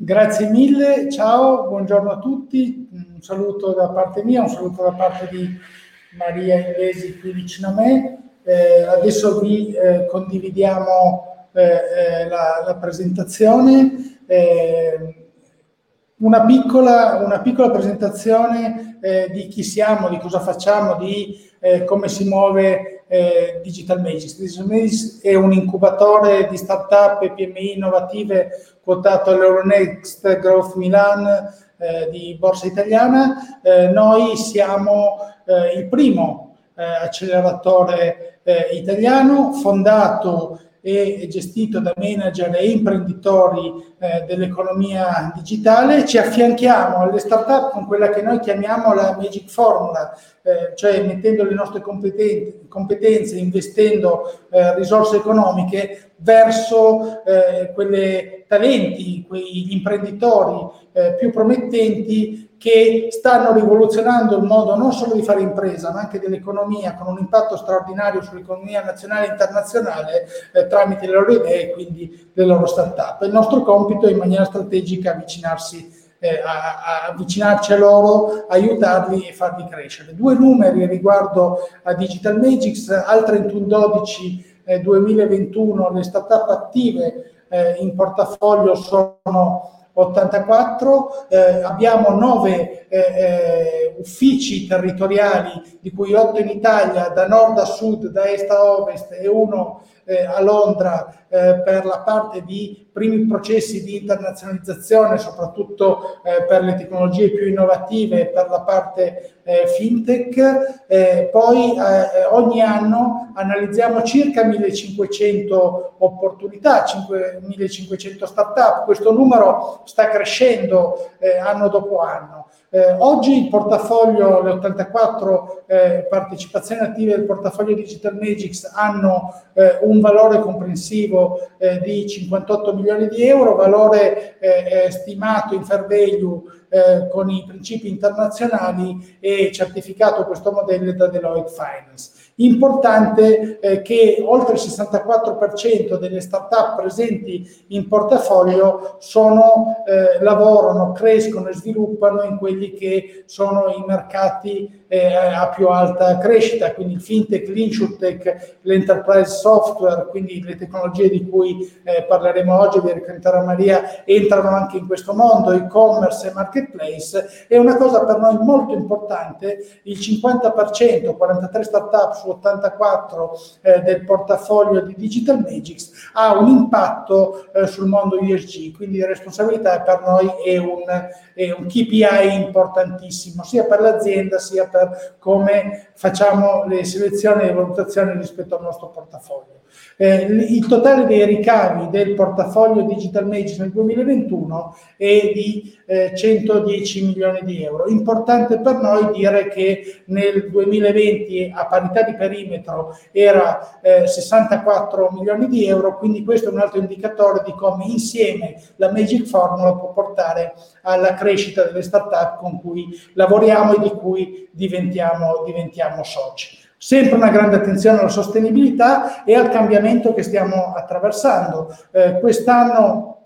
Grazie mille, ciao, buongiorno a tutti, un saluto da parte mia, un saluto da parte di Maria Invesi qui vicino a me. Eh, adesso vi eh, condividiamo eh, eh la, la, presentazione. Eh, una piccola, una piccola, presentazione eh, di chi siamo, di cosa facciamo, di come si muove eh, Digital Magis. Digital Magis è un incubatore di start-up e PMI innovative quotato all'Euronext Growth Milan eh, di Borsa Italiana. Eh, noi siamo eh, il primo eh, acceleratore eh, italiano fondato e gestito da manager e imprenditori eh, dell'economia digitale, ci affianchiamo alle start-up con quella che noi chiamiamo la Magic Formula, eh, cioè mettendo le nostre competenze, investendo eh, risorse economiche verso eh, quei talenti, quegli imprenditori eh, più promettenti che stanno rivoluzionando il modo non solo di fare impresa, ma anche dell'economia, con un impatto straordinario sull'economia nazionale e internazionale eh, tramite le loro idee e quindi le loro start-up. Il nostro compito è in maniera strategica avvicinarsi eh, a, a, avvicinarci a loro, aiutarli e farli crescere. Due numeri riguardo a Digital Magics, al 31-12 eh, 2021 le start-up attive eh, in portafoglio sono 84, eh, abbiamo nove eh, eh, uffici territoriali, di cui otto in Italia, da nord a sud, da est a ovest e uno eh, a Londra eh, per la parte di primi processi di internazionalizzazione, soprattutto eh, per le tecnologie più innovative, per la parte eh, fintech. Eh, poi eh, ogni anno analizziamo circa 1500 opportunità, 1500 start-up. Questo numero sta crescendo anno dopo anno. Eh, oggi il portafoglio, le 84 eh, partecipazioni attive del portafoglio Digital Magics hanno eh, un valore comprensivo eh, di 58 milioni di euro, valore eh, eh, stimato in fair value con i principi internazionali e certificato questo modello da Deloitte Finance. Importante eh, che oltre il 64% delle start-up presenti in portafoglio sono, eh, lavorano, crescono e sviluppano in quelli che sono i mercati eh, a più alta crescita, quindi il fintech, l'insurtech, l'enterprise software, quindi le tecnologie di cui eh, parleremo oggi, di raccontare Maria, entrano anche in questo mondo, e-commerce e marketplace. È una cosa per noi molto importante, il 50%, 43 start-up su 84 eh, del portafoglio di Digital Magics ha un impatto eh, sul mondo ESG, quindi responsabilità per noi è un, è un KPI importantissimo, sia per l'azienda sia per come facciamo le selezioni e le valutazioni rispetto al nostro portafoglio. Eh, il totale dei ricavi del portafoglio Digital Magic nel 2021 è di eh, 110 milioni di euro. Importante per noi dire che nel 2020 a parità di perimetro era eh, 64 milioni di euro, quindi questo è un altro indicatore di come insieme la Magic Formula può portare alla crescita delle start-up con cui lavoriamo e di cui diventiamo, diventiamo soci. Sempre una grande attenzione alla sostenibilità e al cambiamento che stiamo attraversando. Eh, quest'anno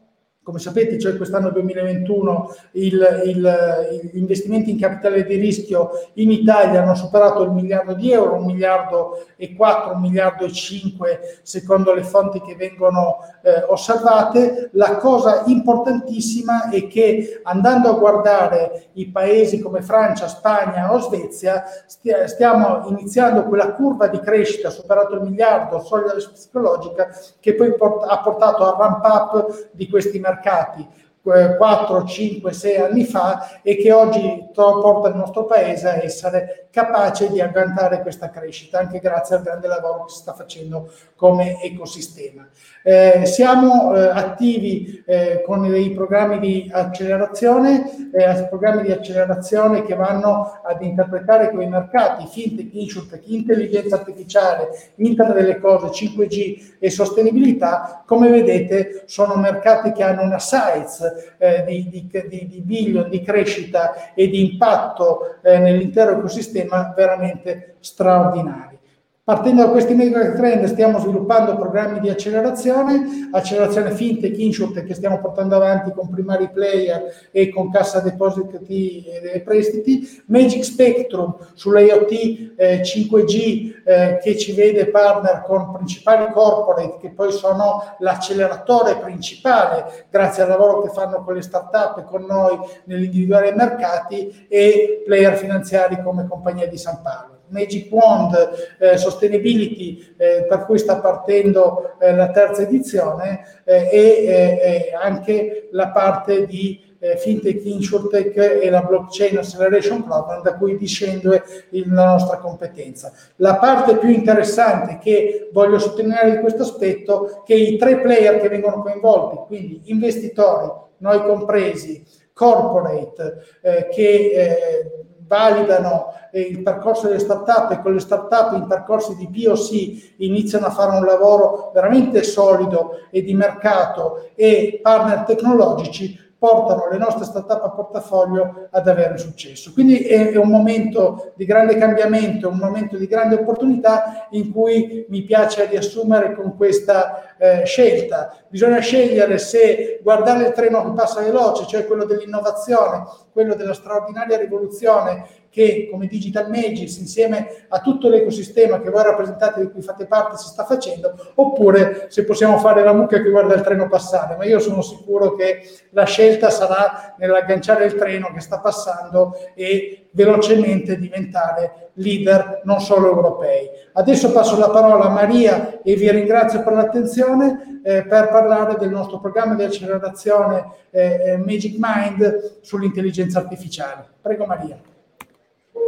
come sapete, cioè quest'anno 2021 il, il, gli investimenti in capitale di rischio in Italia hanno superato il miliardo di euro, un miliardo e quattro, un miliardo e cinque secondo le fonti che vengono eh, osservate. La cosa importantissima è che andando a guardare i paesi come Francia, Spagna o Svezia, stia, stiamo iniziando quella curva di crescita, superato il miliardo, soglia psicologica, che poi port- ha portato al ramp up di questi mercati mercati 4, 5, 6 anni fa e che oggi porta il nostro paese a essere capace di agguantare questa crescita, anche grazie al grande lavoro che si sta facendo come ecosistema. Eh, siamo eh, attivi eh, con dei programmi di accelerazione, eh, programmi di accelerazione che vanno ad interpretare quei mercati, fintech, insurtech, intelligenza artificiale, internet delle cose, 5G e sostenibilità, come vedete sono mercati che hanno una size eh, di, di, di, di billion, di crescita e di impatto eh, nell'intero ecosistema veramente straordinari. Partendo da questi megatrend stiamo sviluppando programmi di accelerazione, accelerazione fintech, insurtech che stiamo portando avanti con primari player e con cassa depositi e prestiti, Magic Spectrum sull'IoT eh, 5G eh, che ci vede partner con principali corporate che poi sono l'acceleratore principale grazie al lavoro che fanno con le start-up e con noi nell'individuare i mercati e player finanziari come Compagnia di San Paolo. Magic Wand eh, Sustainability eh, per cui sta partendo eh, la terza edizione eh, e eh, anche la parte di eh, FinTech, InsurTech e la Blockchain Acceleration Program da cui discende la nostra competenza. La parte più interessante che voglio sottolineare di questo aspetto è che i tre player che vengono coinvolti, quindi investitori, noi compresi, corporate, che validano eh, il percorso delle start-up e con le start-up in percorsi di POC iniziano a fare un lavoro veramente solido e di mercato e partner tecnologici portano le nostre start-up a portafoglio ad avere successo. Quindi è, è, un momento di grande cambiamento, un momento di grande opportunità in cui mi piace riassumere con questa eh, scelta. Bisogna scegliere se guardare il treno che passa veloce, cioè quello dell'innovazione, quello della straordinaria rivoluzione che come Digital Magis insieme a tutto l'ecosistema che voi rappresentate di cui fate parte si sta facendo, oppure se possiamo fare la mucca che guarda il treno passare, ma io sono sicuro che la scelta sarà nell'agganciare il treno che sta passando e velocemente diventare leader non solo europei. Adesso passo la parola a Maria e vi ringrazio per l'attenzione eh, per parlare del nostro programma di accelerazione eh, eh Magic Mind sull'intelligenza artificiale. Prego Maria.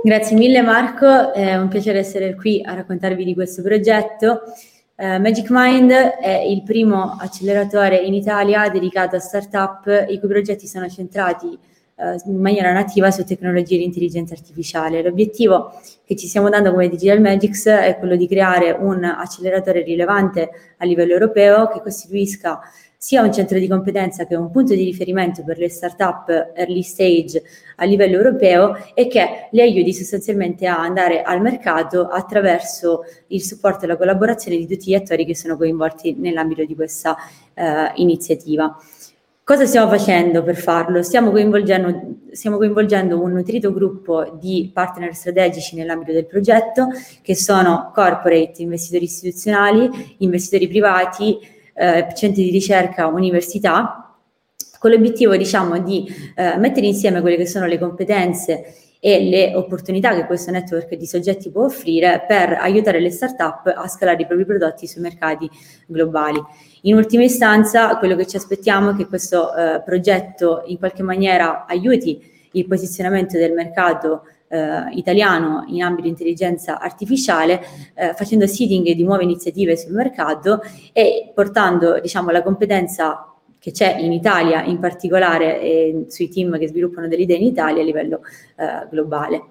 Grazie mille Marco, è un piacere essere qui a raccontarvi di questo progetto. Uh, Magic Mind è il primo acceleratore in Italia dedicato a start-up i cui progetti sono centrati uh, in maniera nativa su tecnologie di intelligenza artificiale. L'obiettivo che ci stiamo dando come Digital Magics è quello di creare un acceleratore rilevante a livello europeo che costituisca sia un centro di competenza che un punto di riferimento per le start-up early stage a livello europeo e che li aiuti sostanzialmente a andare al mercato attraverso il supporto e la collaborazione di tutti gli attori che sono coinvolti nell'ambito di questa eh, iniziativa. Cosa stiamo facendo per farlo? Stiamo coinvolgendo, stiamo coinvolgendo, un nutrito gruppo di partner strategici nell'ambito del progetto, che sono corporate, investitori istituzionali, investitori privati, eh, centri di ricerca, università, con l'obiettivo diciamo di eh, mettere insieme quelle che sono le competenze e le opportunità che questo network di soggetti può offrire per aiutare le start-up a scalare i propri prodotti sui mercati globali. In ultima istanza, quello che ci aspettiamo è che questo eh, progetto in qualche maniera aiuti il posizionamento del mercato eh, italiano in ambito intelligenza artificiale, eh, facendo seeding di nuove iniziative sul mercato e portando diciamo, la competenza che c'è in Italia, in particolare eh, sui team che sviluppano delle idee in Italia a livello eh, globale.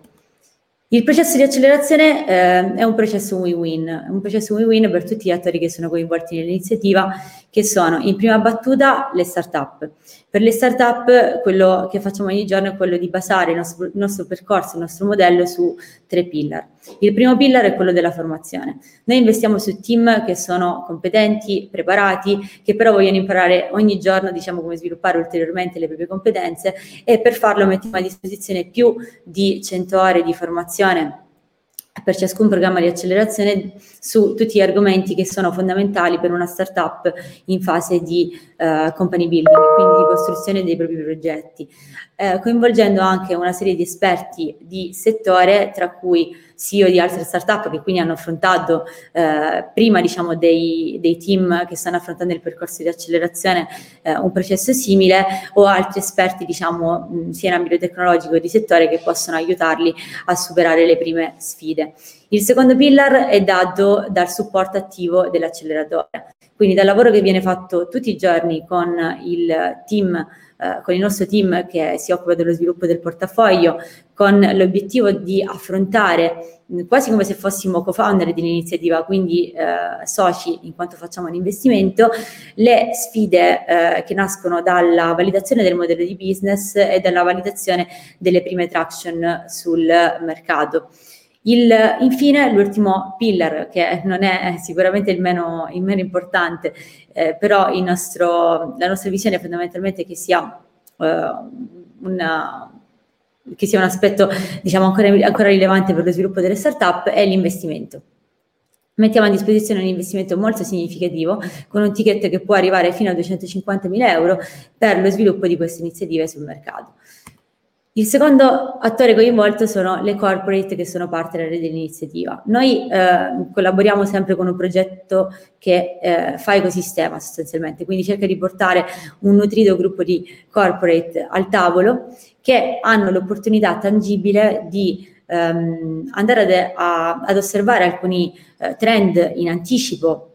Il processo di accelerazione eh, è un processo win-win, un processo win-win per tutti gli attori che sono coinvolti nell'iniziativa, che sono in prima battuta le start-up. Per le start-up quello che facciamo ogni giorno è quello di basare il nostro, il nostro, percorso, il nostro modello su tre pillar. Il primo pillar è quello della formazione. Noi investiamo su team che sono competenti, preparati, che però vogliono imparare ogni giorno diciamo, come sviluppare ulteriormente le proprie competenze e per farlo mettiamo a disposizione più di 100 ore di formazione per ciascun programma di accelerazione su tutti gli argomenti che sono fondamentali per una startup in fase di uh, company building, quindi di costruzione dei propri progetti, uh, coinvolgendo anche una serie di esperti di settore, tra cui CEO di altre startup che quindi hanno affrontato eh, prima diciamo, dei, dei, team che stanno affrontando il percorso di accelerazione eh, un processo simile o altri esperti diciamo, mh, sia in ambito tecnologico che di settore che possono aiutarli a superare le prime sfide. Il secondo pillar è dato dal supporto attivo dell'acceleratore, quindi dal lavoro che viene fatto tutti i giorni con il team eh, con il nostro team che si occupa dello sviluppo del portafoglio, con l'obiettivo di affrontare quasi come se fossimo co-founder dell'iniziativa, quindi eh, soci in quanto facciamo un investimento, le sfide eh, che nascono dalla validazione del modello di business e dalla validazione delle prime traction sul mercato. Il, infine, l'ultimo pillar, che non è sicuramente il meno, il meno importante, eh, però nostro, la nostra visione è fondamentalmente che sia, eh, una, che sia un aspetto diciamo, ancora, ancora rilevante per lo sviluppo delle start-up, è l'investimento mettiamo a disposizione un investimento molto significativo con un ticket che può arrivare fino a 250 mila euro per lo sviluppo di queste iniziative sul mercato. Il secondo attore coinvolto sono le corporate che sono partner dell'iniziativa. Noi eh, collaboriamo sempre con un progetto che eh, fa ecosistema sostanzialmente, quindi cerca di portare un nutrito gruppo di corporate al tavolo che hanno l'opportunità tangibile di ehm, andare a, ad osservare alcuni eh, trend in anticipo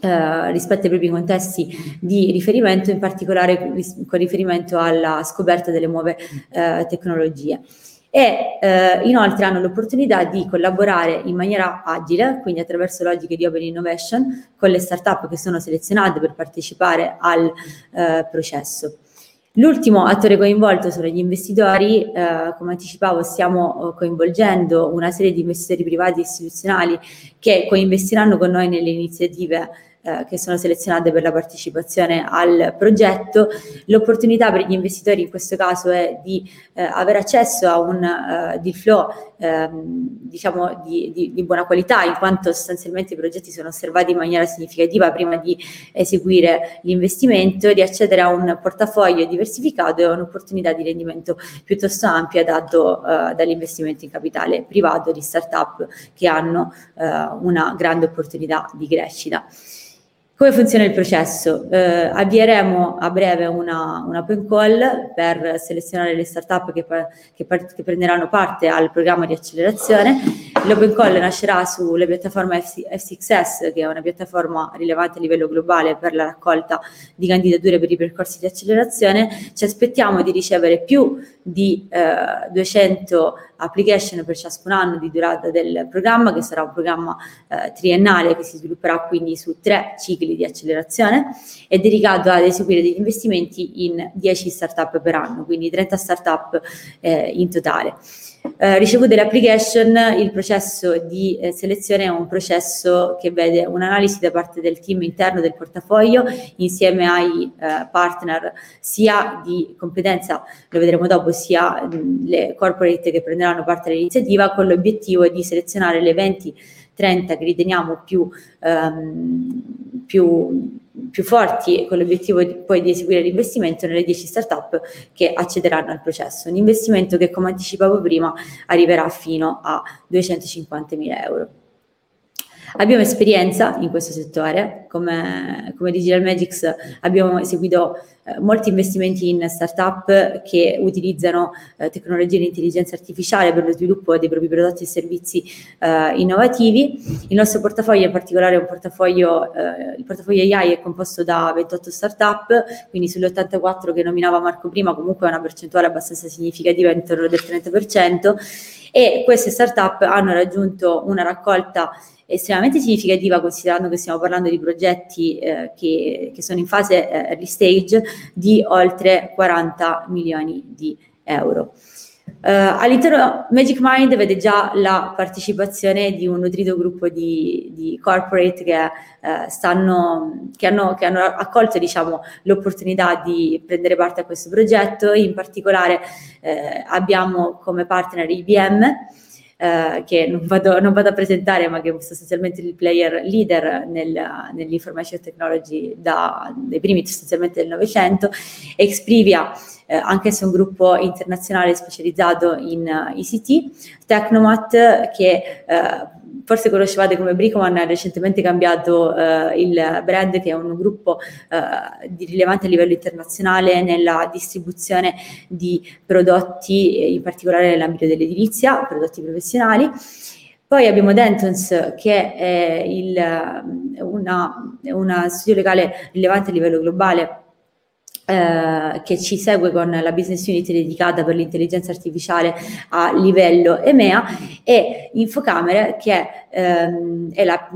eh, rispetto ai propri contesti di riferimento, in particolare con riferimento alla scoperta delle nuove eh, tecnologie. E eh, inoltre hanno l'opportunità di collaborare in maniera agile, quindi attraverso logiche di open innovation, con le start-up che sono selezionate per partecipare al eh, processo. L'ultimo attore coinvolto sono gli investitori, eh, come anticipavo stiamo eh, coinvolgendo una serie di investitori privati e istituzionali che coinvestiranno con noi nelle iniziative eh, che sono selezionate per la partecipazione al progetto. L'opportunità per gli investitori in questo caso è di eh, avere accesso a un uh, deal flow ehm, diciamo di, di, di, buona qualità, in quanto sostanzialmente i progetti sono osservati in maniera significativa prima di eseguire l'investimento, di accedere a un portafoglio diversificato e a un'opportunità di rendimento piuttosto ampia dato uh, dall'investimento in capitale privato di start-up che hanno uh, una grande opportunità di crescita. Come funziona il processo? Eh, avvieremo a breve una, una, open call per selezionare le startup che, che, che prenderanno parte al programma di accelerazione. L'open call nascerà sulla piattaforma FC, F6S, che è una piattaforma rilevante a livello globale per la raccolta di candidature per i percorsi di accelerazione. Ci aspettiamo di ricevere più di eh, 200 application per ciascun anno di durata del programma, che sarà un programma eh, triennale che si svilupperà quindi su tre cicli di accelerazione, è dedicato ad eseguire degli investimenti in 10 startup per anno, quindi 30 startup eh, in totale. Eh, ricevute le application, il processo di eh, selezione è un processo che vede un'analisi da parte del team interno del portafoglio insieme ai eh, partner sia di competenza, lo vedremo dopo, sia mh, le corporate che prenderanno parte all'iniziativa con l'obiettivo di selezionare le 20-30 che riteniamo più, ehm, più più forti con l'obiettivo di, poi di eseguire l'investimento nelle 10 startup che accederanno al processo. Un investimento che, come anticipavo prima, arriverà fino a 250.000 euro. Abbiamo esperienza in questo settore, come, come Digital Magics abbiamo eseguito eh, molti investimenti in startup che utilizzano eh, tecnologie di intelligenza artificiale per lo sviluppo dei propri prodotti e servizi eh, innovativi. Il nostro portafoglio in particolare è un portafoglio, eh, il portafoglio AI è composto da 28 startup, quindi sulle 84 che nominava Marco prima comunque è una percentuale abbastanza significativa intorno del 30% e queste startup hanno raggiunto una raccolta estremamente significativa considerando che stiamo parlando di progetti eh, che, che, sono in fase eh, early stage di oltre 40 milioni di euro. Uh, all'interno Magic Mind vede già la partecipazione di un nutrito gruppo di, di corporate che, uh, stanno, che, hanno, che, hanno, accolto diciamo, l'opportunità di prendere parte a questo progetto. In particolare uh, abbiamo come partner IBM, eh, che non vado, non vado, a presentare, ma che è sostanzialmente il player leader nel, nell'information technology da, dai primi sostanzialmente del Novecento, Exprivia, eh, anche se un gruppo internazionale specializzato in uh, eh, ICT, Tecnomat, che eh, forse conoscevate come Bricoman, ha recentemente cambiato eh, il brand che è un gruppo di rilevante a livello internazionale nella distribuzione di prodotti, in particolare nell'ambito dell'edilizia, prodotti professionali. Poi abbiamo Dentons che è il, una, una studio legale rilevante a livello globale eh, che ci segue con la business unit dedicata per l'intelligenza artificiale a livello EMEA e Infocamere che ehm, è la,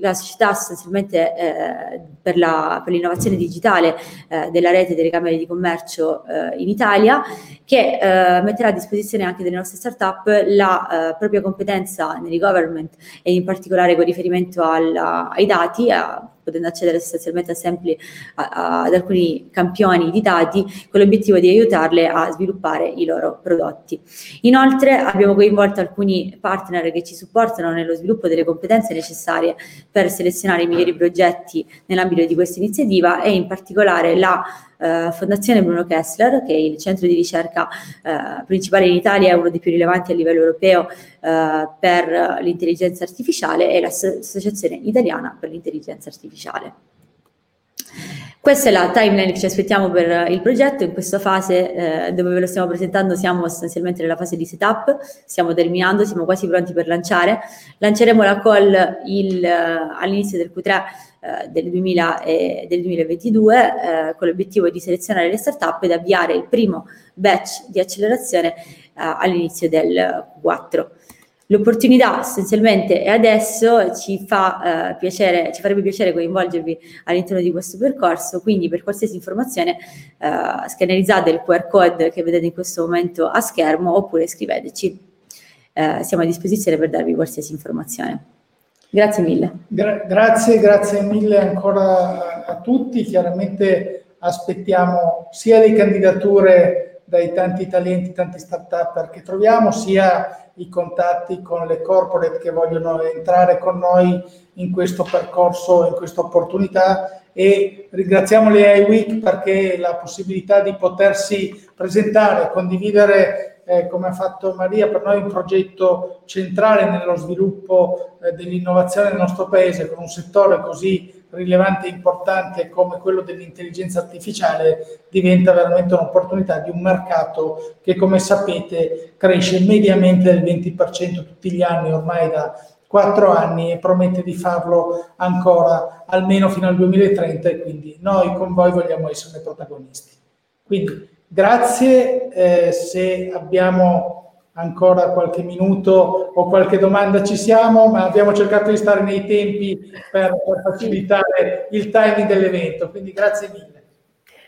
la, società sostanzialmente eh, per, la, per, l'innovazione digitale eh, della rete delle camere di commercio eh, in Italia che eh, metterà a disposizione anche delle nostre start-up la propria competenza nell'e-government e in particolare con riferimento alla, ai dati, a potendo accedere sostanzialmente a sample, a, a, ad alcuni campioni di dati con l'obiettivo di aiutarle a sviluppare i loro prodotti. Inoltre abbiamo coinvolto alcuni partner che ci supportano nello sviluppo delle competenze necessarie per selezionare i migliori progetti nell'ambito di questa iniziativa e in particolare la eh, Fondazione Bruno Kessler, che è il centro di ricerca eh, principale in Italia, è uno dei più rilevanti a livello europeo eh, per l'intelligenza artificiale, e l'Associazione Italiana per l'intelligenza artificiale. Questa è la timeline che ci aspettiamo per il progetto. In questa fase eh, dove ve lo stiamo presentando siamo sostanzialmente nella fase di setup, stiamo terminando, siamo quasi pronti per lanciare. Lanceremo la call il, uh, all'inizio del Q3 uh, del, 2000 e, del 2022 uh, con l'obiettivo di selezionare le start-up ed avviare il primo batch di accelerazione all'inizio del Q4. L'opportunità sostanzialmente è adesso, ci, fa, eh, piacere, ci farebbe piacere coinvolgervi all'interno di questo percorso, quindi per qualsiasi informazione eh, scannerizzate il QR code che vedete in questo momento a schermo oppure scriveteci, eh, siamo a disposizione per darvi qualsiasi informazione. Grazie mille. Gra- grazie, grazie mille ancora a tutti, chiaramente aspettiamo sia le candidature dai tanti talenti, tanti start-up che troviamo, sia i contatti con le corporate che vogliono entrare con noi in questo percorso, in questa opportunità e ringraziamo le iWeek perché la possibilità di potersi presentare, condividere eh, come ha fatto Maria, per noi un progetto centrale nello sviluppo eh, dell'innovazione nel nostro paese con un settore così rilevante e importante come quello dell'intelligenza artificiale diventa veramente un'opportunità di un mercato che come sapete cresce mediamente del 20% tutti gli anni ormai da quattro anni e promette di farlo ancora almeno fino al 2030 e quindi noi con voi vogliamo esserne protagonisti. Quindi grazie, eh, se abbiamo ancora qualche minuto o qualche domanda ci siamo, ma abbiamo cercato di stare nei tempi per, facilitare il timing dell'evento, quindi grazie mille.